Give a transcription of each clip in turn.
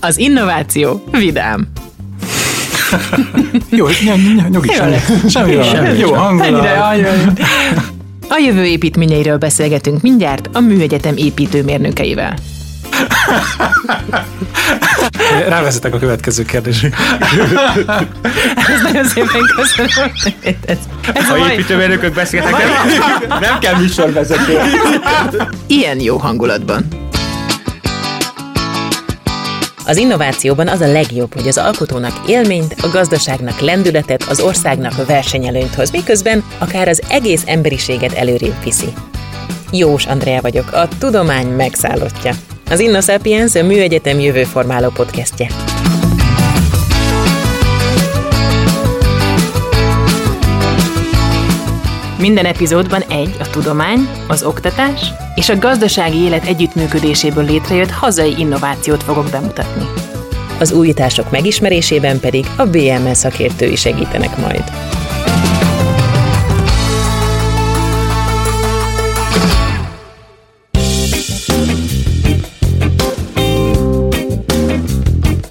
Az innováció vidám. Jó, ny- nyugi, Jó semmi, van. Jó hangulat. A jövő építményeiről beszélgetünk mindjárt a Műegyetem építőmérnökeivel. Rávezetek a következő kérdésre. Ez nagyon szépen köszönöm. Ez, ez a Ha mai, építőmérnökök beszélnek, nem, nem kell műsorvezető. ilyen jó hangulatban. Az innovációban az a legjobb, hogy az alkotónak élményt, a gazdaságnak lendületet, az országnak versenyelőnyt hoz, miközben akár az egész emberiséget előrébb viszi. Jós Andrea vagyok, a tudomány megszállottja. Az InnoSapiens a Műegyetem jövőformáló podcastje. Minden epizódban egy a tudomány, az oktatás és a gazdasági élet együttműködéséből létrejött hazai innovációt fogok bemutatni. Az újítások megismerésében pedig a BMS szakértői segítenek majd.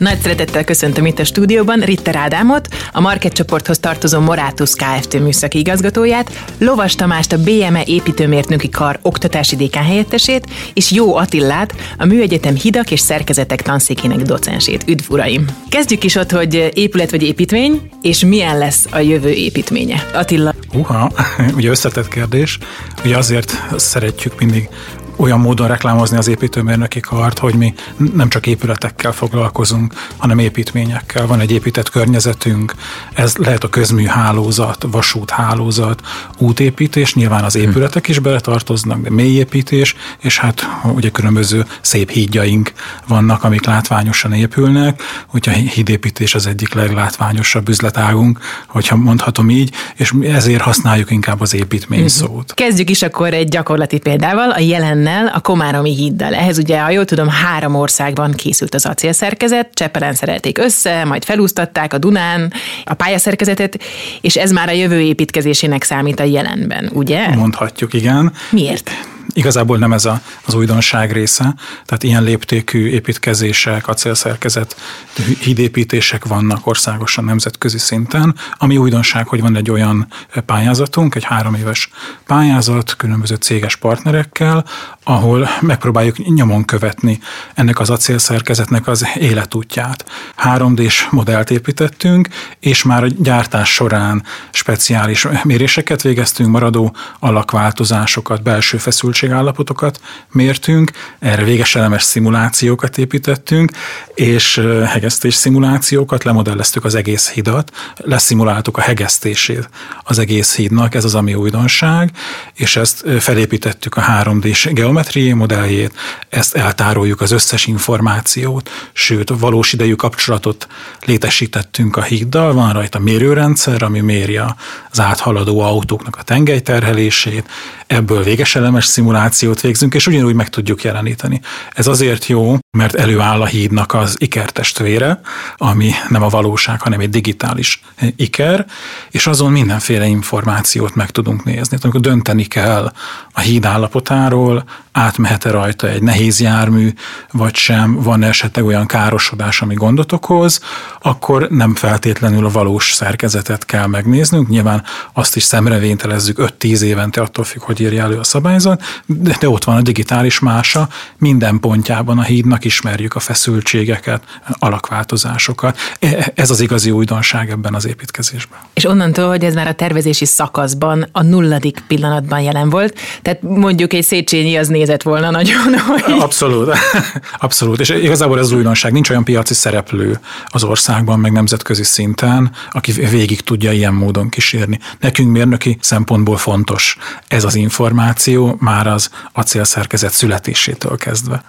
Nagy szeretettel köszöntöm itt a stúdióban Ritter Ádámot, a Market csoporthoz tartozó Morátus Kft. műszaki igazgatóját, Lovas Tamást, a BME építőmérnöki kar oktatási dékán helyettesét, és Jó Attillát, a Műegyetem hidak és szerkezetek tanszékének docensét. Üdv uraim! Kezdjük is ott, hogy épület vagy építmény, és milyen lesz a jövő építménye. Attila, Uha, ugye összetett kérdés. Ugye azért szeretjük mindig olyan módon reklámozni az építőmérnöki kart, hogy mi nem csak épületekkel foglalkozunk, hanem építményekkel. Van egy épített környezetünk, ez lehet a közműhálózat, vasúthálózat, útépítés, nyilván az épületek is beletartoznak, de mélyépítés, és hát ugye különböző szép hídjaink vannak, amik látványosan épülnek, úgyhogy a hídépítés az egyik leglátványosabb üzletágunk, hogyha mondhatom így, és ezért használjuk inkább az építmény szót. Kezdjük is akkor egy gyakorlati példával, a jelennel, a Komáromi híddal. Ehhez ugye, ha jól tudom, három országban készült az acélszerkezet, Csepelen szerelték össze, majd felúsztatták a Dunán a pályaszerkezetet, és ez már a jövő építkezésének számít a jelenben, ugye? Mondhatjuk, igen. Miért? Igazából nem ez a, az újdonság része, tehát ilyen léptékű építkezések, acélszerkezet, hídépítések vannak országosan nemzetközi szinten, ami újdonság, hogy van egy olyan pályázatunk, egy három éves pályázat különböző céges partnerekkel, ahol megpróbáljuk nyomon követni ennek az acélszerkezetnek az életútját. 3D-s modellt építettünk, és már a gyártás során speciális méréseket végeztünk, maradó alakváltozásokat, belső feszültségállapotokat mértünk, erre véges elemes szimulációkat építettünk, és hegesztés szimulációkat, lemodelleztük az egész hidat, leszimuláltuk a hegesztését az egész hídnak, ez az, ami újdonság, és ezt felépítettük a 3D-s geometriai modelljét, ezt eltároljuk az összes információt, sőt, valós idejű kapcsolatot létesítettünk a híddal, van rajta mérőrendszer, ami méri az áthaladó autóknak a tengelyterhelését, ebből véges elemes szimulációt végzünk, és ugyanúgy meg tudjuk jeleníteni. Ez azért jó, mert előáll a hídnak az ikertestvére, ami nem a valóság, hanem egy digitális iker, és azon mindenféle információt meg tudunk nézni. Tehát amikor dönteni kell a híd állapotáról, átmehet-e rajta egy nehéz jármű, vagy sem, van esetleg olyan károsodás, ami gondot okoz, akkor nem feltétlenül a valós szerkezetet kell megnéznünk. Nyilván azt is szemrevénytelezzük 5-10 évente, attól függ, hogy írja elő a szabályzat, de ott van a digitális mása, minden pontjában a hídnak ismerjük a feszültségeket, alakváltozásokat. E- Ez az igazi újdonság ebben az építkezésben. És onnantól, hogy ez már a tervezési szakaszban a nulladik pillanatban jelen volt, tehát mondjuk egy Széchenyi az nézett volna nagyon, hogy Abszolút. Abszolút. És igazából ez az újdonság. Nincs olyan piaci szereplő az országban, meg nemzetközi szinten, aki végig tudja ilyen módon kísérni. Nekünk mérnöki szempontból fontos ez az információ már az acélszerkezet születésétől kezdve.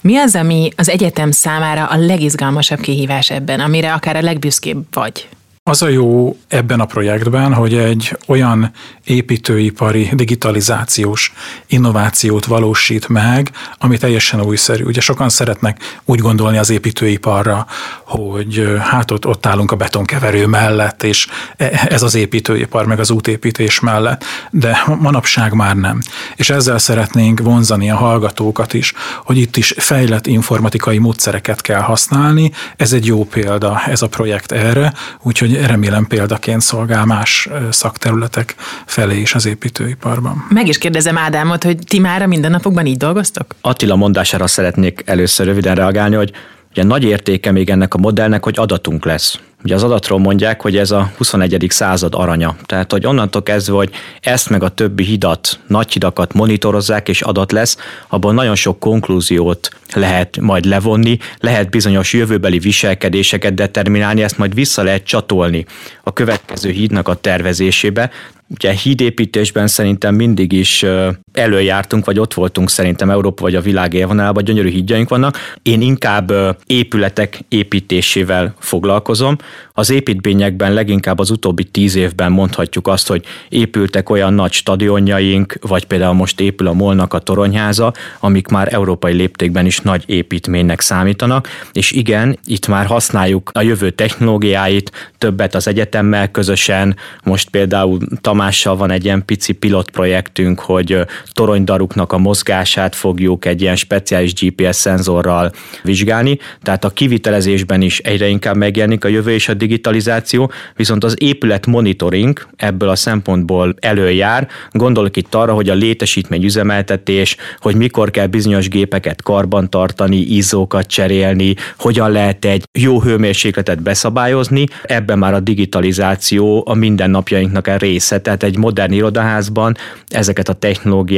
Mi az, ami az egyetem számára a legizgalmasabb kihívás ebben, amire akár a legbüszkébb vagy? Az a jó ebben a projektben, hogy egy olyan építőipari digitalizációs innovációt valósít meg, ami teljesen újszerű. Ugye sokan szeretnek úgy gondolni az építőiparra, hogy hát ott, ott állunk a betonkeverő mellett, és e, ez az építőipar, meg az útépítés mellett, de manapság már nem. És ezzel szeretnénk vonzani a hallgatókat is, hogy itt is fejlett informatikai módszereket kell használni. Ez egy jó példa, ez a projekt erre, úgyhogy remélem példaként szolgál más szakterületek felé is az építőiparban. Meg is kérdezem Ádámot, hogy ti már a mindennapokban így dolgoztok? Attila mondására szeretnék először röviden reagálni, hogy ugye nagy értéke még ennek a modellnek, hogy adatunk lesz. Ugye az adatról mondják, hogy ez a 21. század aranya. Tehát, hogy onnantól kezdve, hogy ezt meg a többi hidat, nagy hidakat monitorozzák és adat lesz, abban nagyon sok konklúziót lehet majd levonni, lehet bizonyos jövőbeli viselkedéseket determinálni, ezt majd vissza lehet csatolni a következő hídnak a tervezésébe, Ugye hídépítésben szerintem mindig is előjártunk, vagy ott voltunk szerintem Európa vagy a világ élvonalában, gyönyörű hídjaink vannak. Én inkább épületek építésével foglalkozom. Az építményekben leginkább az utóbbi tíz évben mondhatjuk azt, hogy épültek olyan nagy stadionjaink, vagy például most épül a Molnak a toronyháza, amik már európai léptékben is nagy építménynek számítanak, és igen, itt már használjuk a jövő technológiáit, többet az egyetemmel közösen, most például Tamás Tamással van egy ilyen pici pilotprojektünk, hogy toronydaruknak a mozgását fogjuk egy ilyen speciális GPS szenzorral vizsgálni, tehát a kivitelezésben is egyre inkább megjelenik a jövő és a digitalizáció, viszont az épület monitoring ebből a szempontból előjár. Gondolok itt arra, hogy a létesítmény üzemeltetés, hogy mikor kell bizonyos gépeket karban tartani, izzókat cserélni, hogyan lehet egy jó hőmérsékletet beszabályozni, ebben már a digitalizáció a mindennapjainknak a része, tehát egy modern irodaházban ezeket a technológiákat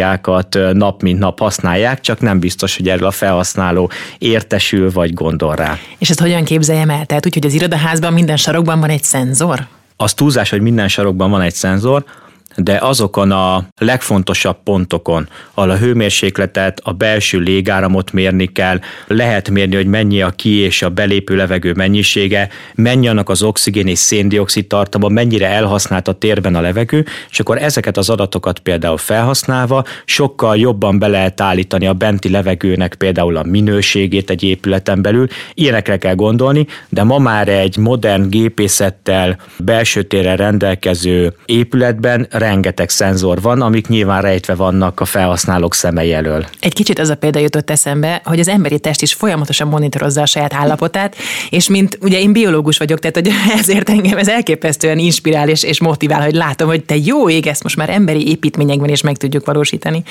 nap mint nap használják, csak nem biztos, hogy erről a felhasználó értesül vagy gondol rá. És ezt hogyan képzeljem el? Tehát úgy, hogy az irodaházban minden sarokban van egy szenzor? Az túlzás, hogy minden sarokban van egy szenzor, de azokon a legfontosabb pontokon, ahol a hőmérsékletet, a belső légáramot mérni kell, lehet mérni, hogy mennyi a ki és a belépő levegő mennyisége, mennyi annak az oxigén és széndiokszid tartalma, mennyire elhasznált a térben a levegő, és akkor ezeket az adatokat például felhasználva sokkal jobban be lehet állítani a benti levegőnek például a minőségét egy épületen belül. Ilyenekre kell gondolni, de ma már egy modern gépészettel, belső térrel rendelkező épületben rengeteg szenzor van, amik nyilván rejtve vannak a felhasználók szemei elől. Egy kicsit az a példa jutott eszembe, hogy az emberi test is folyamatosan monitorozza a saját állapotát, és mint ugye én biológus vagyok, tehát hogy ezért engem ez elképesztően inspirál és, és motivál, hogy látom, hogy te jó ég, ezt most már emberi építményekben is meg tudjuk valósítani.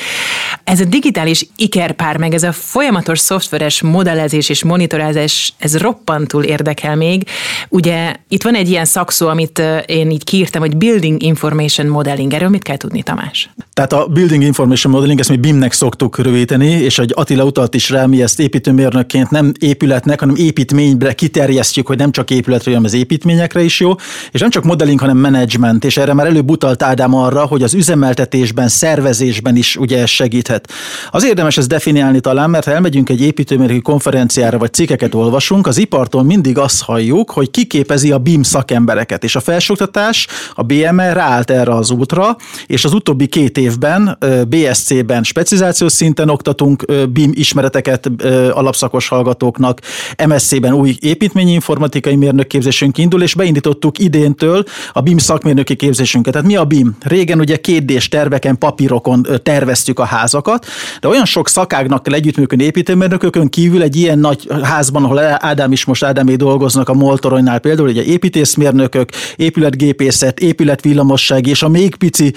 Ez a digitális ikerpár, meg ez a folyamatos szoftveres modellezés és monitorázás, ez roppantul érdekel még. Ugye itt van egy ilyen szakszó, amit én így kiírtam, hogy Building Information Modeling modeling. Mit kell tudni, Tamás? Tehát a Building Information Modeling, ezt mi BIM-nek szoktuk rövidíteni, és hogy Attila utalt is rá, mi ezt építőmérnökként nem épületnek, hanem építményre kiterjesztjük, hogy nem csak épületre, hanem az építményekre is jó, és nem csak modeling, hanem management, és erre már előbb utalt Ádám arra, hogy az üzemeltetésben, szervezésben is ugye segíthet. Az érdemes ezt definiálni talán, mert ha elmegyünk egy építőmérnöki konferenciára, vagy cikkeket olvasunk, az ipartól mindig azt halljuk, hogy kiképezi a BIM szakembereket, és a felsőoktatás, a BMR ráállt erre az útra, útra, és az utóbbi két évben BSC-ben specializációs szinten oktatunk BIM ismereteket alapszakos hallgatóknak, MSC-ben új építményinformatikai mérnökképzésünk indul, és beindítottuk idéntől a BIM szakmérnöki képzésünket. Tehát mi a BIM? Régen ugye kétdés terveken, papírokon terveztük a házakat, de olyan sok szakágnak kell együttműködni építőmérnökökön kívül egy ilyen nagy házban, ahol Ádám is most Ádámé dolgoznak a Moltoronynál például, ugye építészmérnökök, épületgépészet, épületvillamosság és a még pici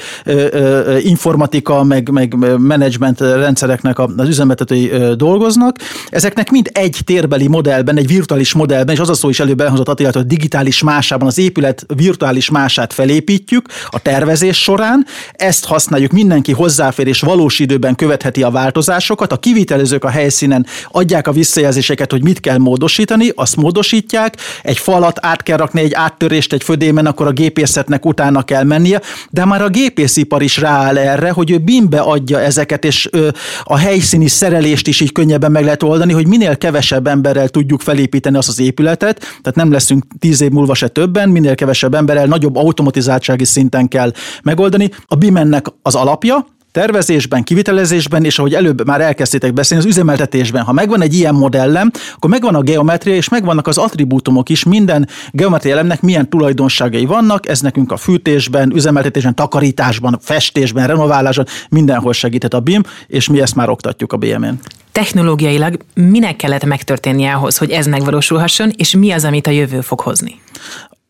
informatika, meg, meg menedzsment rendszereknek az üzemeltetői dolgoznak. Ezeknek mind egy térbeli modellben, egy virtuális modellben, és az a szó is előbb elhozott Attila, hogy digitális másában az épület virtuális mását felépítjük a tervezés során. Ezt használjuk, mindenki hozzáfér és valós időben követheti a változásokat. A kivitelezők a helyszínen adják a visszajelzéseket, hogy mit kell módosítani, azt módosítják. Egy falat át kell rakni, egy áttörést egy födémen, akkor a gépészetnek utána kell mennie, de már már a gépészipar is rááll erre, hogy ő BIM-be adja ezeket, és a helyszíni szerelést is így könnyebben meg lehet oldani, hogy minél kevesebb emberrel tudjuk felépíteni azt az épületet, tehát nem leszünk tíz év múlva se többen, minél kevesebb emberrel nagyobb automatizáltsági szinten kell megoldani. A BIM-ennek az alapja, tervezésben, kivitelezésben, és ahogy előbb már elkezdtétek beszélni, az üzemeltetésben. Ha megvan egy ilyen modellem, akkor megvan a geometria, és megvannak az attribútumok is. Minden geometria elemnek milyen tulajdonságai vannak, ez nekünk a fűtésben, üzemeltetésben, takarításban, festésben, renoválásban, mindenhol segített a BIM, és mi ezt már oktatjuk a BM-en technológiailag minek kellett megtörténnie ahhoz, hogy ez megvalósulhasson, és mi az, amit a jövő fog hozni?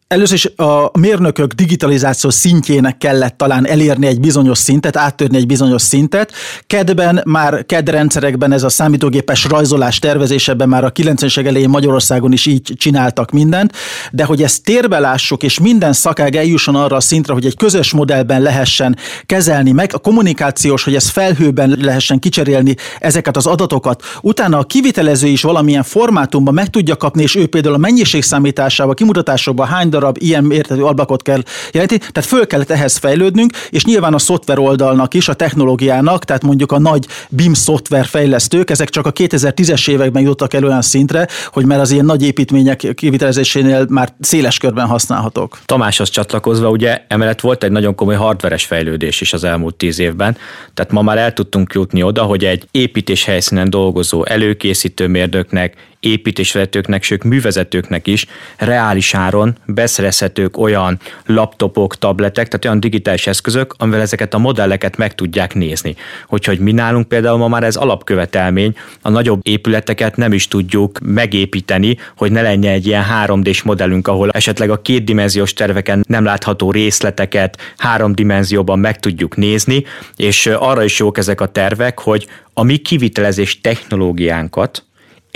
Először is a mérnökök digitalizáció szintjének kellett talán elérni egy bizonyos szintet, áttörni egy bizonyos szintet. Kedben már KED rendszerekben ez a számítógépes rajzolás tervezésében már a 90-es elején Magyarországon is így csináltak mindent, de hogy ezt térbe lássuk, és minden szakág eljusson arra a szintre, hogy egy közös modellben lehessen kezelni meg, a kommunikációs, hogy ez felhőben lehessen kicserélni ezeket az adatokat, utána a kivitelező is valamilyen formátumban meg tudja kapni, és ő például a mennyiség számításában, kimutatásokban hány darab ilyen mértető ablakot kell jelenti, tehát föl kellett ehhez fejlődnünk, és nyilván a szoftver oldalnak is, a technológiának, tehát mondjuk a nagy BIM szoftver fejlesztők, ezek csak a 2010-es években jutottak el olyan szintre, hogy már az ilyen nagy építmények kivitelezésénél már széles körben használhatók. Tamáshoz csatlakozva ugye emellett volt egy nagyon komoly hardveres fejlődés is az elmúlt tíz évben, tehát ma már el tudtunk jutni oda, hogy egy építés helyszínen dolgozó előkészítő mérnöknek, építésvezetőknek, sőt művezetőknek is reális áron beszerezhetők olyan laptopok, tabletek, tehát olyan digitális eszközök, amivel ezeket a modelleket meg tudják nézni. Hogy mi nálunk például ma már ez alapkövetelmény, a nagyobb épületeket nem is tudjuk megépíteni, hogy ne legyen egy ilyen 3D-s modellünk, ahol esetleg a kétdimenziós terveken nem látható részleteket három dimenzióban meg tudjuk nézni, és arra is jók ezek a tervek, hogy a mi kivitelezés technológiánkat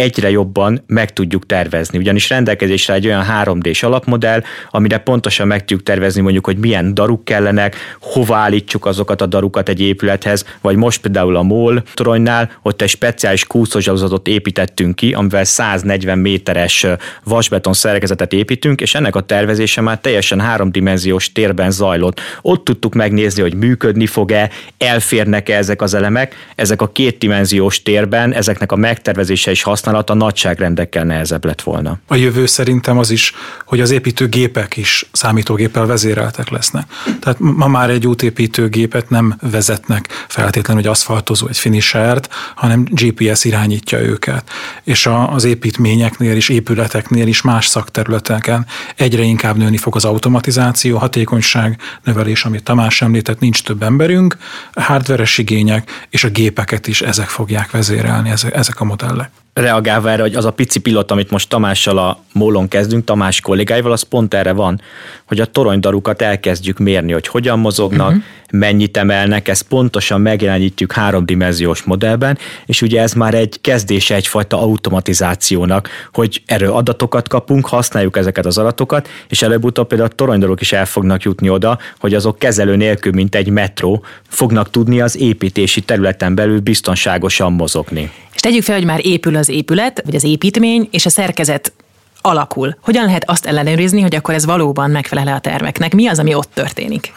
egyre jobban meg tudjuk tervezni. Ugyanis rendelkezésre egy olyan 3D-s alapmodell, amire pontosan meg tudjuk tervezni mondjuk, hogy milyen daruk kellenek, hova állítsuk azokat a darukat egy épülethez, vagy most például a MOL toronynál, ott egy speciális kúszózsazatot építettünk ki, amivel 140 méteres vasbeton szerkezetet építünk, és ennek a tervezése már teljesen háromdimenziós térben zajlott. Ott tudtuk megnézni, hogy működni fog-e, elférnek-e ezek az elemek, ezek a kétdimenziós térben, ezeknek a megtervezése is használ használata nagyságrendekkel nehezebb lett volna. A jövő szerintem az is, hogy az építőgépek is számítógéppel vezéreltek lesznek. Tehát ma már egy útépítőgépet nem vezetnek feltétlenül, hogy aszfaltozó egy finishert, hanem GPS irányítja őket. És a, az építményeknél és épületeknél is más szakterületeken egyre inkább nőni fog az automatizáció, hatékonyság növelés, amit Tamás említett, nincs több emberünk, hardveres igények, és a gépeket is ezek fogják vezérelni, ezek a modellek reagálva erre, hogy az a pici pilot, amit most Tamással a mólon kezdünk, Tamás kollégáival, az pont erre van, hogy a toronydarukat elkezdjük mérni, hogy hogyan mozognak, uh-huh. mennyit emelnek, ezt pontosan megjelenítjük háromdimenziós modellben, és ugye ez már egy kezdése egyfajta automatizációnak, hogy erről adatokat kapunk, használjuk ezeket az adatokat, és előbb-utóbb például a toronydaruk is el fognak jutni oda, hogy azok kezelő nélkül, mint egy metró, fognak tudni az építési területen belül biztonságosan mozogni. És tegyük fel, hogy már épül az épület, vagy az építmény, és a szerkezet alakul. Hogyan lehet azt ellenőrizni, hogy akkor ez valóban megfelel a terveknek? Mi az, ami ott történik?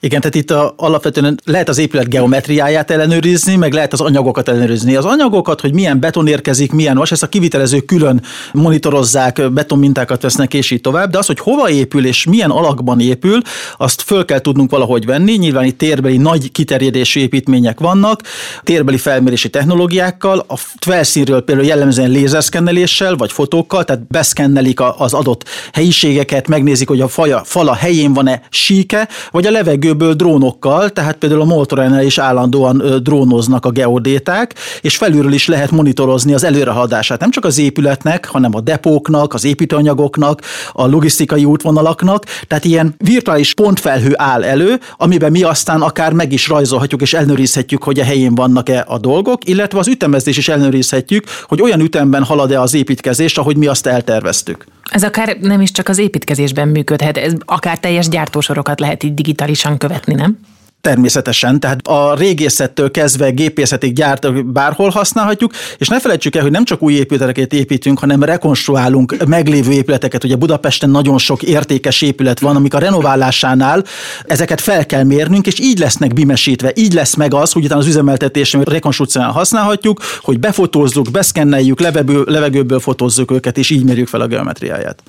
Igen, tehát itt a, alapvetően lehet az épület geometriáját ellenőrizni, meg lehet az anyagokat ellenőrizni. Az anyagokat, hogy milyen beton érkezik, milyen vas, ezt a kivitelezők külön monitorozzák, betonmintákat vesznek, és így tovább, de az, hogy hova épül és milyen alakban épül, azt föl kell tudnunk valahogy venni. Nyilván itt térbeli nagy kiterjedésű építmények vannak, térbeli felmérési technológiákkal, a felszínről például jellemzően lézerszkenneléssel vagy fotókkal, tehát beszkennelik az adott helyiségeket, megnézik, hogy a faja, fala helyén van-e síke, vagy a levegő levegőből drónokkal, tehát például a Moltoránál is állandóan drónoznak a geodéták, és felülről is lehet monitorozni az előrehaladását nem csak az épületnek, hanem a depóknak, az építőanyagoknak, a logisztikai útvonalaknak, tehát ilyen virtuális pontfelhő áll elő, amiben mi aztán akár meg is rajzolhatjuk és ellenőrizhetjük, hogy a helyén vannak-e a dolgok, illetve az ütemezés is ellenőrizhetjük, hogy olyan ütemben halad-e az építkezés, ahogy mi azt elterveztük. Ez akár nem is csak az építkezésben működhet, ez akár teljes gyártósorokat lehet így digitálisan követni, nem? Természetesen, tehát a régészettől kezdve gépészetig gyárt bárhol használhatjuk, és ne felejtsük el, hogy nem csak új épületeket építünk, hanem rekonstruálunk meglévő épületeket. Ugye Budapesten nagyon sok értékes épület van, amik a renoválásánál ezeket fel kell mérnünk, és így lesznek bimesítve. Így lesz meg az, hogy utána az üzemeltetésben rekonstrukciónál használhatjuk, hogy befotózzuk, beszkenneljük, levegőből, levegőből fotózzuk őket, és így mérjük fel a geometriáját.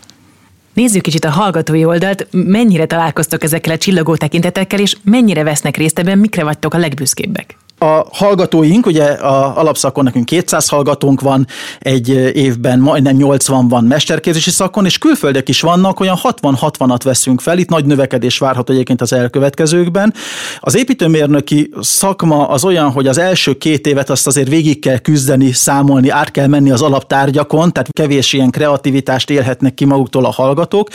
Nézzük kicsit a hallgatói oldalt, mennyire találkoztok ezekkel a csillagó tekintetekkel, és mennyire vesznek részt ebben, mikre vagytok a legbüszkébbek? A hallgatóink, ugye a alapszakon nekünk 200 hallgatónk van, egy évben majdnem 80 van mesterképzési szakon, és külföldek is vannak, olyan 60-60-at veszünk fel, itt nagy növekedés várható egyébként az elkövetkezőkben. Az építőmérnöki szakma az olyan, hogy az első két évet azt azért végig kell küzdeni, számolni, át kell menni az alaptárgyakon, tehát kevés ilyen kreativitást élhetnek ki maguktól a hallgatók.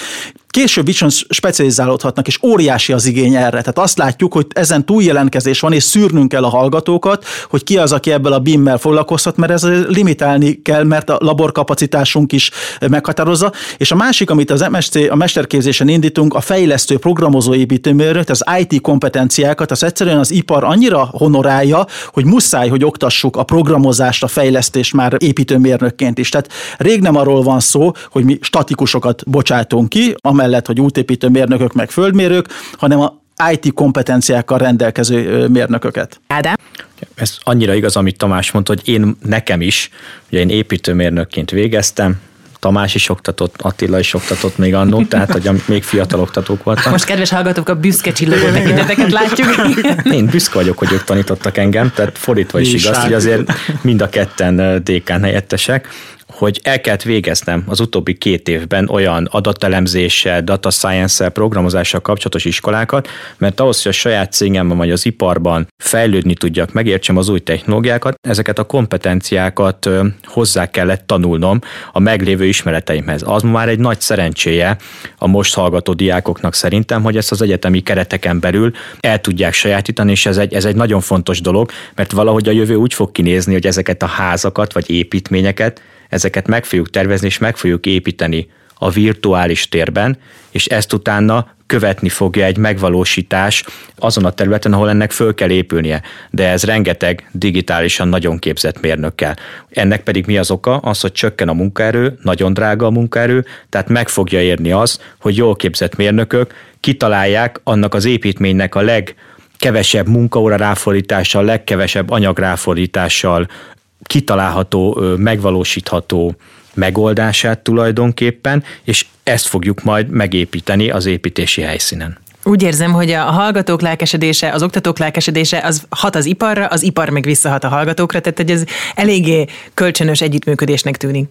Később viszont specializálódhatnak, és óriási az igény erre. Tehát azt látjuk, hogy ezen túljelentkezés van, és szűrnünk kell a hallgatókat, hogy ki az, aki ebből a BIM-mel foglalkozhat, mert ez limitálni kell, mert a laborkapacitásunk is meghatározza. És a másik, amit az MSC, a mesterképzésen indítunk, a fejlesztő programozó építőmérőt, az IT kompetenciákat, az egyszerűen az ipar annyira honorálja, hogy muszáj, hogy oktassuk a programozást, a fejlesztést már építőmérnökként is. Tehát rég nem arról van szó, hogy mi statikusokat bocsátunk ki, amely amellett, hogy útépítő mérnökök meg földmérők, hanem a IT kompetenciákkal rendelkező mérnököket. Ádám? Ez annyira igaz, amit Tamás mondta, hogy én nekem is, ugye én építőmérnökként végeztem, Tamás is oktatott, Attila is oktatott még annó, tehát hogy még fiatal oktatók voltak. Most kedves hallgatók, a büszke csillagó tekinteteket látjuk. Én büszke vagyok, hogy ők tanítottak engem, tehát fordítva is igaz, hogy azért mind a ketten dékán helyettesek hogy el kellett végeznem az utóbbi két évben olyan adatelemzéssel, data science-szel, programozással kapcsolatos iskolákat, mert ahhoz, hogy a saját cégemben vagy az iparban fejlődni tudjak, megértsem az új technológiákat, ezeket a kompetenciákat hozzá kellett tanulnom a meglévő ismereteimhez. Az már egy nagy szerencséje a most hallgató diákoknak szerintem, hogy ezt az egyetemi kereteken belül el tudják sajátítani, és ez egy, ez egy nagyon fontos dolog, mert valahogy a jövő úgy fog kinézni, hogy ezeket a házakat vagy építményeket ezeket meg fogjuk tervezni és meg fogjuk építeni a virtuális térben, és ezt utána követni fogja egy megvalósítás azon a területen, ahol ennek föl kell épülnie. De ez rengeteg digitálisan nagyon képzett mérnökkel. Ennek pedig mi az oka? Az, hogy csökken a munkaerő, nagyon drága a munkaerő, tehát meg fogja érni az, hogy jól képzett mérnökök kitalálják annak az építménynek a legkevesebb munkaóra ráfordítással, legkevesebb anyag ráfordítással kitalálható, megvalósítható megoldását tulajdonképpen, és ezt fogjuk majd megépíteni az építési helyszínen. Úgy érzem, hogy a hallgatók lelkesedése, az oktatók lelkesedése az hat az iparra, az ipar meg visszahat a hallgatókra, tehát hogy ez eléggé kölcsönös együttműködésnek tűnik.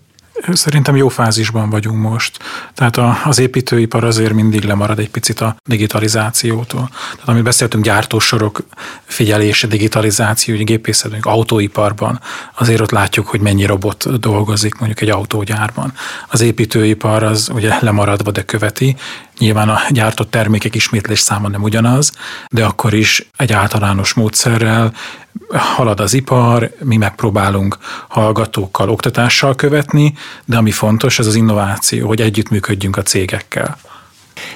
Szerintem jó fázisban vagyunk most. Tehát a, az építőipar azért mindig lemarad egy picit a digitalizációtól. Tehát amit beszéltünk, gyártósorok figyelése, digitalizáció, hogy gépészetben, autóiparban, azért ott látjuk, hogy mennyi robot dolgozik mondjuk egy autógyárban. Az építőipar az ugye lemaradva, de követi, Nyilván a gyártott termékek ismétlés száma nem ugyanaz, de akkor is egy általános módszerrel halad az ipar, mi megpróbálunk hallgatókkal, oktatással követni, de ami fontos, ez az innováció, hogy együttműködjünk a cégekkel.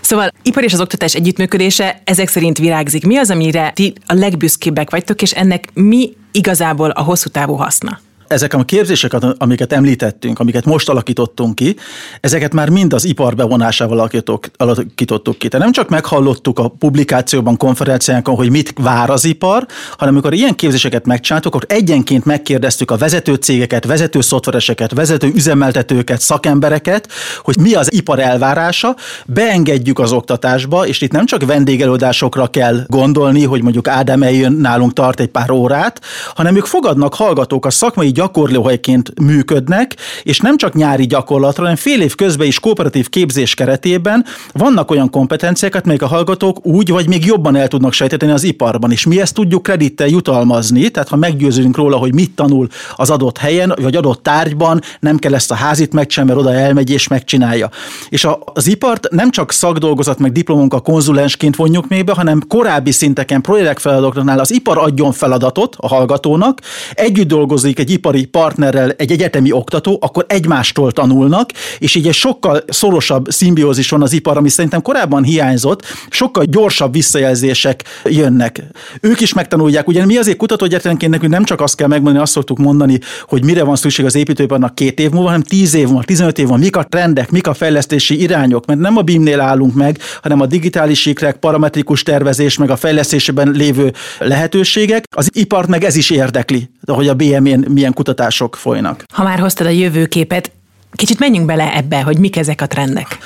Szóval ipar és az oktatás együttműködése ezek szerint virágzik. Mi az, amire ti a legbüszkébbek vagytok, és ennek mi igazából a hosszú távú haszna? Ezek a képzéseket, amiket említettünk, amiket most alakítottunk ki, ezeket már mind az ipar bevonásával alakítottuk ki. Tehát nem csak meghallottuk a publikációban, konferenciánkon, hogy mit vár az ipar, hanem amikor ilyen képzéseket megcsináltuk, akkor egyenként megkérdeztük a vezető cégeket, vezető szoftvereseket, vezető üzemeltetőket, szakembereket, hogy mi az ipar elvárása, beengedjük az oktatásba, és itt nem csak vendégelődásokra kell gondolni, hogy mondjuk Ádám eljön nálunk tart egy pár órát, hanem ők fogadnak hallgatók a szakmai gyakorlóhelyként működnek, és nem csak nyári gyakorlatra, hanem fél év közben is kooperatív képzés keretében vannak olyan kompetenciákat, melyek a hallgatók úgy vagy még jobban el tudnak sejtetni az iparban, és mi ezt tudjuk kredittel jutalmazni, tehát ha meggyőződünk róla, hogy mit tanul az adott helyen, vagy adott tárgyban, nem kell ezt a házit megcsinálni, mert oda elmegy és megcsinálja. És a, az ipart nem csak szakdolgozat meg diplomunka konzulensként vonjuk mélybe, hanem korábbi szinteken projektfeladatoknál az ipar adjon feladatot a hallgatónak, együtt dolgozik egy ipar ipari partnerrel egy egyetemi oktató, akkor egymástól tanulnak, és így egy sokkal szorosabb szimbiózis van az ipar, ami szerintem korábban hiányzott, sokkal gyorsabb visszajelzések jönnek. Ők is megtanulják, ugye mi azért kutatóegyetemként nekünk nem csak azt kell megmondani, azt szoktuk mondani, hogy mire van szükség az építőiparnak két év múlva, hanem tíz év múlva, 15 év múlva, mik a trendek, mik a fejlesztési irányok, mert nem a BIM-nél állunk meg, hanem a digitális sikrek, parametrikus tervezés, meg a fejlesztésében lévő lehetőségek. Az ipart meg ez is érdekli, hogy a BM-én milyen kutatások folynak. Ha már hoztad a jövőképet, kicsit menjünk bele ebbe, hogy mik ezek a trendek.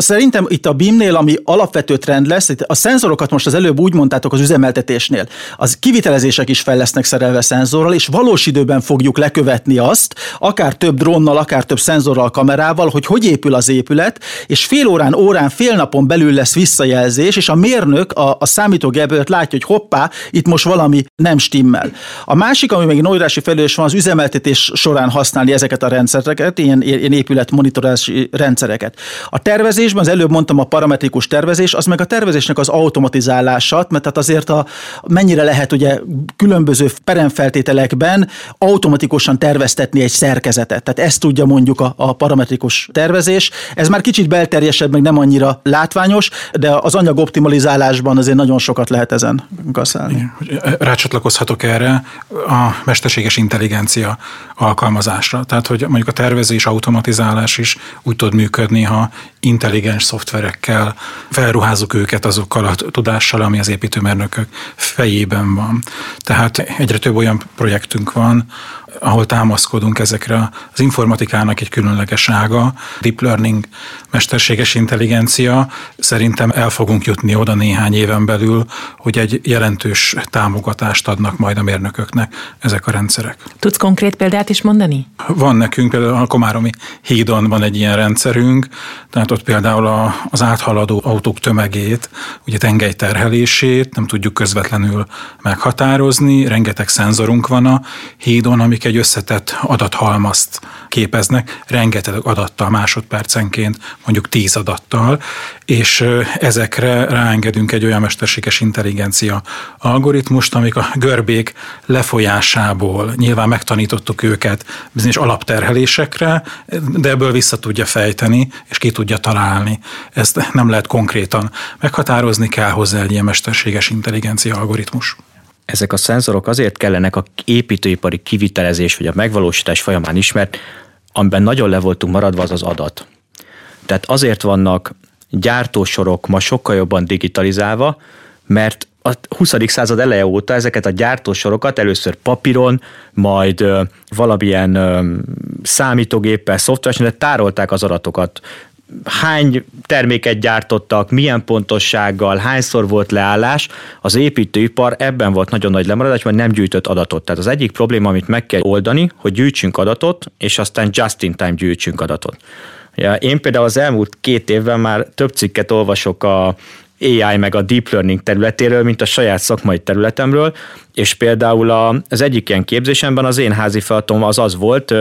Szerintem itt a BIM-nél, ami alapvető trend lesz, a szenzorokat most az előbb úgy mondtátok az üzemeltetésnél, az kivitelezések is fel lesznek szerelve szenzorral, és valós időben fogjuk lekövetni azt, akár több drónnal, akár több szenzorral, kamerával, hogy hogy épül az épület, és fél órán, órán, fél napon belül lesz visszajelzés, és a mérnök a, a számítógép látja, hogy hoppá, itt most valami nem stimmel. A másik, ami még óriási felelős van, az üzemeltetés során használni ezeket a rendszereket, ilyen, ilyen épület monitorozási rendszereket. A tervezés tervezésben, az előbb mondtam a parametrikus tervezés, az meg a tervezésnek az automatizálása, mert tehát azért a, mennyire lehet ugye különböző peremfeltételekben automatikusan terveztetni egy szerkezetet. Tehát ezt tudja mondjuk a, a parametrikus tervezés. Ez már kicsit belterjesebb, meg nem annyira látványos, de az anyag optimalizálásban azért nagyon sokat lehet ezen kaszálni. Rácsatlakozhatok erre a mesterséges intelligencia alkalmazásra. Tehát, hogy mondjuk a tervezés, automatizálás is úgy tud működni, ha intelligens szoftverekkel felruházunk őket azokkal a tudással, ami az építőmérnökök fejében van. Tehát egyre több olyan projektünk van, ahol támaszkodunk ezekre az informatikának egy különleges ága, deep learning, mesterséges intelligencia. Szerintem el fogunk jutni oda néhány éven belül, hogy egy jelentős támogatást adnak majd a mérnököknek ezek a rendszerek. Tudsz konkrét példát is mondani? Van nekünk, például a Komáromi hídon van egy ilyen rendszerünk, tehát ott például az áthaladó autók tömegét, ugye tengelyterhelését nem tudjuk közvetlenül meghatározni, rengeteg szenzorunk van a hídon, amik egy összetett adathalmazt képeznek, rengeteg adattal másodpercenként, mondjuk tíz adattal, és ezekre ráengedünk egy olyan mesterséges intelligencia algoritmust, amik a görbék lefolyásából nyilván megtanítottuk őket bizonyos alapterhelésekre, de ebből vissza tudja fejteni, és ki tudja találni. Ezt nem lehet konkrétan meghatározni, kell hozzá egy ilyen mesterséges intelligencia algoritmus ezek a szenzorok azért kellenek a építőipari kivitelezés vagy a megvalósítás folyamán is, mert amiben nagyon le voltunk maradva, az az adat. Tehát azért vannak gyártósorok ma sokkal jobban digitalizálva, mert a 20. század eleje óta ezeket a gyártósorokat először papíron, majd valamilyen számítógéppel, szoftveres, tárolták az adatokat hány terméket gyártottak, milyen pontossággal, hányszor volt leállás, az építőipar ebben volt nagyon nagy lemaradás, mert nem gyűjtött adatot. Tehát az egyik probléma, amit meg kell oldani, hogy gyűjtsünk adatot, és aztán just in time gyűjtsünk adatot. Ja, én például az elmúlt két évben már több cikket olvasok a AI meg a deep learning területéről, mint a saját szakmai területemről, és például az egyik ilyen képzésemben az én házi feladatom az az volt,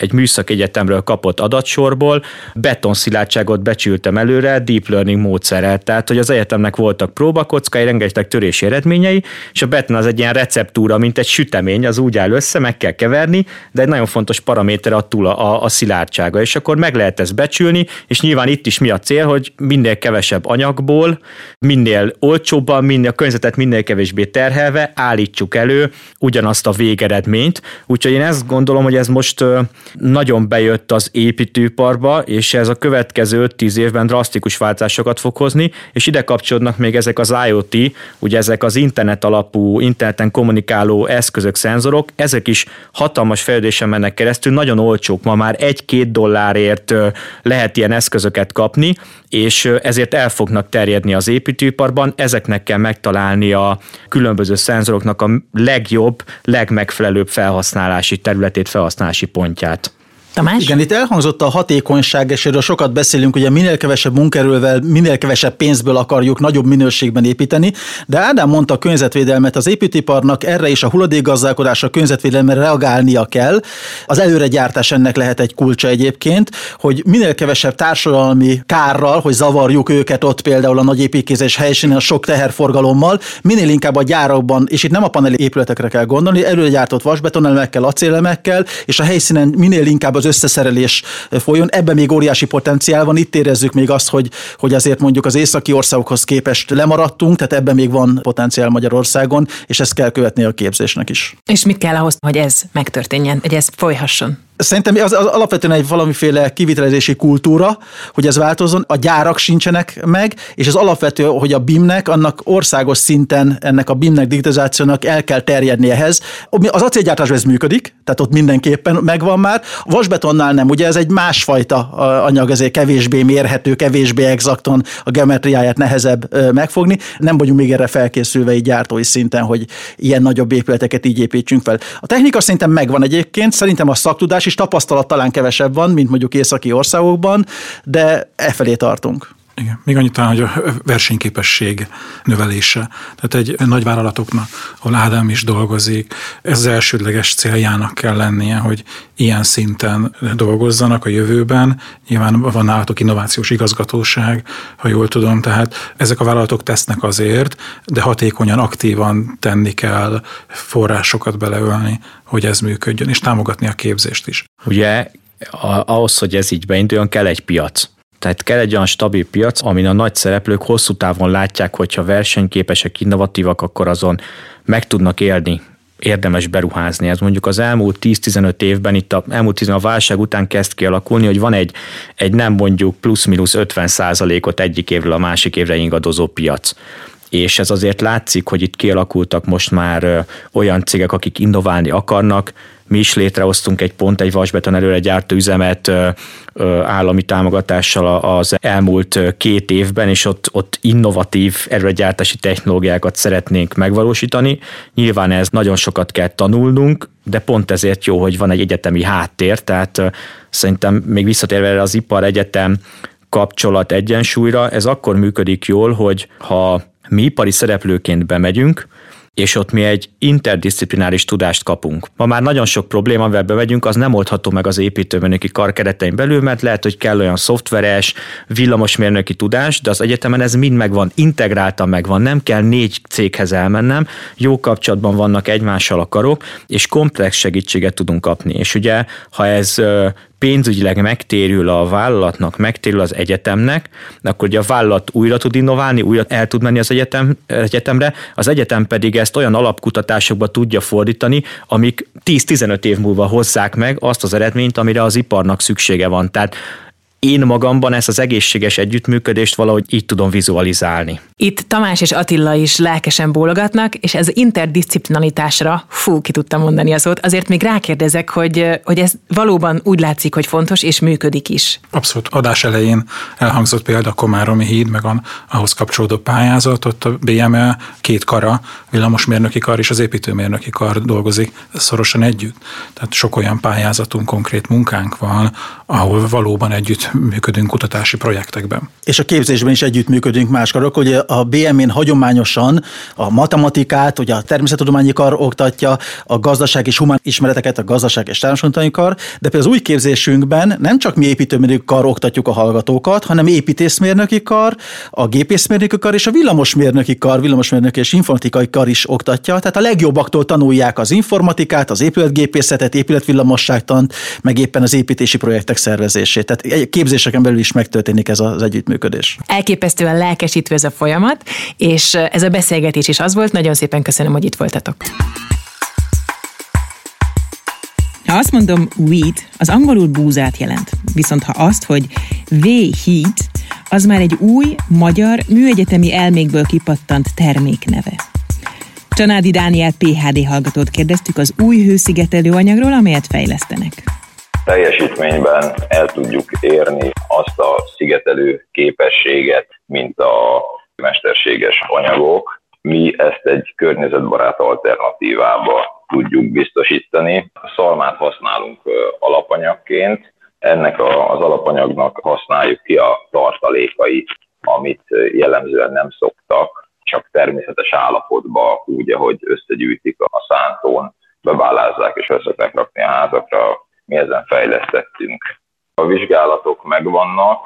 egy műszaki egyetemről kapott adatsorból, betonszilárdságot becsültem előre deep learning módszerrel, tehát hogy az egyetemnek voltak próbakockái, rengeteg törési eredményei, és a beton az egy ilyen receptúra, mint egy sütemény, az úgy áll össze, meg kell keverni, de egy nagyon fontos paraméter a túl a, a szilárdsága, és akkor meg lehet ezt becsülni, és nyilván itt is mi a cél, hogy minél kevesebb anyagból, minél olcsóbban, minél a környezetet minél kevésbé terhelve állítsuk elő ugyanazt a végeredményt. Úgyhogy én ezt gondolom, hogy ez most nagyon bejött az építőparba, és ez a következő 5-10 évben drasztikus változásokat fog hozni, és ide kapcsolódnak még ezek az IoT, ugye ezek az internet alapú, interneten kommunikáló eszközök, szenzorok, ezek is hatalmas fejlődésen mennek keresztül, nagyon olcsók, ma már egy-két dollárért lehet ilyen eszközöket kapni, és ezért el fognak terjedni az építőiparban, ezeknek kell megtalálni a különböző szenzoroknak a legjobb, legmegfelelőbb felhasználási területét, felhasználási pontját. Tamás? Igen, itt elhangzott a hatékonyság, és erről sokat beszélünk, ugye minél kevesebb munkerővel, minél kevesebb pénzből akarjuk nagyobb minőségben építeni, de Ádám mondta a környezetvédelmet, az építőiparnak erre is a hulladékgazdálkodásra, a környezetvédelemre reagálnia kell. Az előregyártás ennek lehet egy kulcsa egyébként, hogy minél kevesebb társadalmi kárral, hogy zavarjuk őket ott például a nagy építkezés helyszínen a sok teherforgalommal, minél inkább a gyárakban, és itt nem a paneli épületekre kell gondolni, előregyártott vasbetonelemekkel, acélemekkel, és a helyszínen minél inkább az összeszerelés folyjon. Ebben még óriási potenciál van. Itt érezzük még azt, hogy, hogy azért mondjuk az északi országokhoz képest lemaradtunk, tehát ebben még van potenciál Magyarországon, és ezt kell követni a képzésnek is. És mit kell ahhoz, hogy ez megtörténjen, hogy ez folyhasson? Szerintem az, az alapvetően egy valamiféle kivitelezési kultúra, hogy ez változzon, a gyárak sincsenek meg, és az alapvető, hogy a BIM-nek, annak országos szinten ennek a BIM-nek digitalizációnak el kell terjedni ehhez. Az acélgyártásban ez működik, tehát ott mindenképpen megvan már. A vasbetonnál nem, ugye ez egy másfajta anyag, ezért kevésbé mérhető, kevésbé exakton a geometriáját nehezebb megfogni. Nem vagyunk még erre felkészülve így gyártói szinten, hogy ilyen nagyobb épületeket így építsünk fel. A technika szinten megvan egyébként, szerintem a szaktudás is tapasztalat talán kevesebb van, mint mondjuk északi országokban, de e felé tartunk. Igen. Még annyit talán, hogy a versenyképesség növelése. Tehát egy nagy vállalatoknak, ahol Ádám is dolgozik, ez az elsődleges céljának kell lennie, hogy ilyen szinten dolgozzanak a jövőben. Nyilván van nálatok innovációs igazgatóság, ha jól tudom, tehát ezek a vállalatok tesznek azért, de hatékonyan, aktívan tenni kell, forrásokat beleölni, hogy ez működjön, és támogatni a képzést is. Ugye ahhoz, hogy ez így beinduljon, kell egy piac. Tehát kell egy olyan stabil piac, amin a nagy szereplők hosszú távon látják, hogyha versenyképesek, innovatívak, akkor azon meg tudnak élni, érdemes beruházni. Ez mondjuk az elmúlt 10-15 évben, itt a elmúlt 10 a válság után kezd kialakulni, hogy van egy, egy nem mondjuk plusz-minusz 50 százalékot egyik évről a másik évre ingadozó piac és ez azért látszik, hogy itt kialakultak most már olyan cégek, akik innoválni akarnak, mi is létrehoztunk egy pont, egy vasbeton előre gyártó üzemet állami támogatással az elmúlt két évben, és ott, ott innovatív erőgyártási technológiákat szeretnénk megvalósítani. Nyilván ez nagyon sokat kell tanulnunk, de pont ezért jó, hogy van egy egyetemi háttér, tehát szerintem még visszatérve erre az ipar egyetem kapcsolat egyensúlyra, ez akkor működik jól, hogy ha mi ipari szereplőként bemegyünk, és ott mi egy interdisziplináris tudást kapunk. Ma már nagyon sok probléma, amivel bemegyünk, az nem oldható meg az építőmérnöki kar keretein belül, mert lehet, hogy kell olyan szoftveres, villamosmérnöki tudás, de az egyetemen ez mind megvan, integráltan megvan, nem kell négy céghez elmennem, jó kapcsolatban vannak egymással a karok, és komplex segítséget tudunk kapni. És ugye, ha ez pénzügyileg megtérül a vállalatnak, megtérül az egyetemnek, akkor ugye a vállalat újra tud innoválni, újra el tud menni az egyetem, egyetemre, az egyetem pedig ezt olyan alapkutatásokba tudja fordítani, amik 10-15 év múlva hozzák meg azt az eredményt, amire az iparnak szüksége van. Tehát én magamban ezt az egészséges együttműködést valahogy így tudom vizualizálni. Itt Tamás és Attila is lelkesen bólogatnak, és ez interdisciplinalitásra, fú, ki tudtam mondani a szót, azért még rákérdezek, hogy, hogy ez valóban úgy látszik, hogy fontos, és működik is. Abszolút. Adás elején elhangzott példa a Komáromi híd, meg a, ahhoz kapcsolódó pályázat, ott a BME két kara, villamosmérnöki kar és az építőmérnöki kar dolgozik szorosan együtt. Tehát sok olyan pályázatunk, konkrét munkánk van, ahol valóban együtt működünk kutatási projektekben. És a képzésben is együttműködünk más karok, ugye a BM-én hagyományosan a matematikát, ugye a természettudományi kar oktatja, a gazdaság és humán ismereteket, a gazdaság és társadalmi kar, de például az új képzésünkben nem csak mi építőmérnöki kar oktatjuk a hallgatókat, hanem építészmérnöki kar, a gépészmérnöki kar és a villamosmérnöki kar, villamosmérnöki és informatikai kar is oktatja. Tehát a legjobbaktól tanulják az informatikát, az épületgépészetet, épületvillamosságtant, meg éppen az építési projektek szervezését. Tehát képzéseken belül is megtörténik ez az együttműködés. Elképesztően lelkesítő ez a folyamat, és ez a beszélgetés is az volt. Nagyon szépen köszönöm, hogy itt voltatok. Ha azt mondom weed, az angolul búzát jelent. Viszont ha azt, hogy V-heat, az már egy új, magyar, műegyetemi elmékből kipattant termékneve. Csanádi Dániel PHD hallgatót kérdeztük az új hőszigetelő anyagról, amelyet fejlesztenek teljesítményben el tudjuk érni azt a szigetelő képességet, mint a mesterséges anyagok. Mi ezt egy környezetbarát alternatívába tudjuk biztosítani. A szalmát használunk alapanyagként, ennek az alapanyagnak használjuk ki a tartalékait, amit jellemzően nem szoktak, csak természetes állapotban, úgy, ahogy összegyűjtik a szántón, bebálázzák és össze rakni a házakra, mi ezen fejlesztettünk. A vizsgálatok megvannak,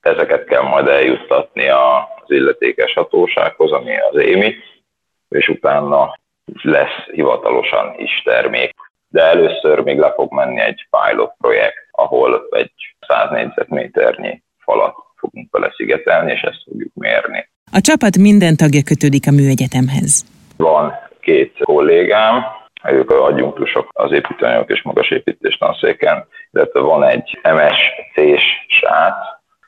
ezeket kell majd eljuttatni az illetékes hatósághoz, ami az émi, és utána lesz hivatalosan is termék. De először még le fog menni egy pilot projekt, ahol egy 100 négyzetméternyi falat fogunk vele szigetelni, és ezt fogjuk mérni. A csapat minden tagja kötődik a műegyetemhez. Van két kollégám, ők adjunktusok az építőanyagok és magasépítés tanszéken, illetve van egy MSC-s srác,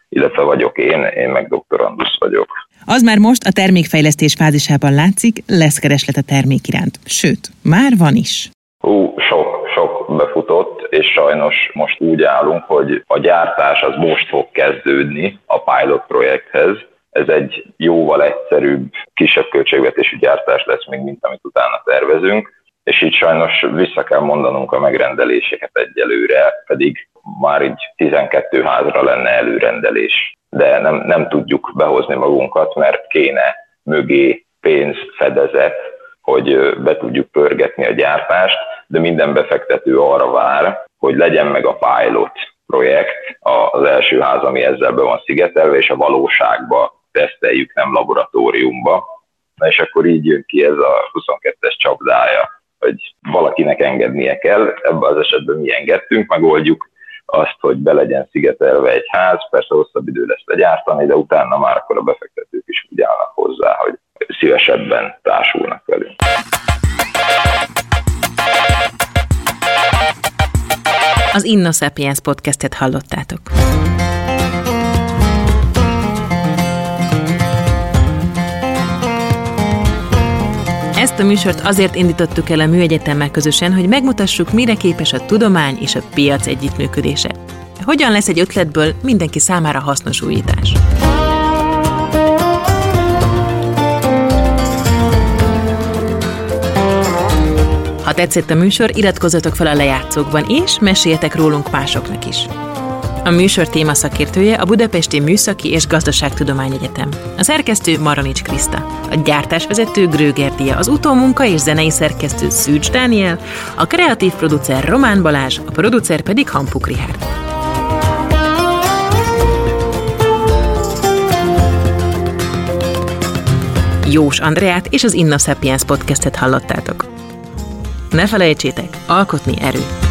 illetve vagyok én, én meg doktorandusz vagyok. Az már most a termékfejlesztés fázisában látszik, lesz kereslet a termék iránt. Sőt, már van is. Hú, sok, sok befutott, és sajnos most úgy állunk, hogy a gyártás az most fog kezdődni a pilot projekthez. Ez egy jóval egyszerűbb, kisebb költségvetésű gyártás lesz még, mint amit utána tervezünk és így sajnos vissza kell mondanunk a megrendeléseket egyelőre, pedig már így 12 házra lenne előrendelés, de nem, nem tudjuk behozni magunkat, mert kéne mögé pénz fedezet, hogy be tudjuk pörgetni a gyártást, de minden befektető arra vár, hogy legyen meg a pilot projekt, az első ház, ami ezzel be van szigetelve, és a valóságba teszteljük, nem laboratóriumba. Na és akkor így jön ki ez a 22-es csapdája hogy valakinek engednie kell, ebben az esetben mi engedtünk, megoldjuk azt, hogy be legyen szigetelve egy ház, persze hosszabb idő lesz legyártani, de utána már akkor a befektetők is úgy állnak hozzá, hogy szívesebben társulnak velünk. Az Inno Sapiens podcastet hallottátok. Ezt a műsort azért indítottuk el a Műegyetemmel közösen, hogy megmutassuk, mire képes a tudomány és a piac együttműködése. Hogyan lesz egy ötletből mindenki számára hasznos újítás. Ha tetszett a műsor, iratkozzatok fel a lejátszókban, és meséljetek rólunk másoknak is. A műsor téma szakértője a Budapesti Műszaki és Gazdaságtudomány Egyetem. A szerkesztő Maronics Kriszta, a gyártásvezető Gröger Dia, az utómunka és zenei szerkesztő Szűcs Dániel, a kreatív producer Román Balázs, a producer pedig Hampuk Rihárd. Jós Andreát és az Inna Sapiens podcastet hallottátok. Ne felejtsétek, alkotni erő!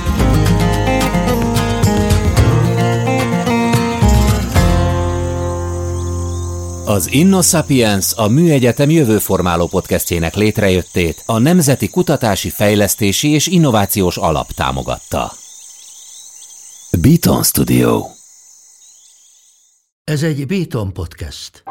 Az InnoSapiens a Műegyetem jövőformáló podcastjének létrejöttét a Nemzeti Kutatási Fejlesztési és Innovációs Alap támogatta. Beaton Studio Ez egy Beaton podcast.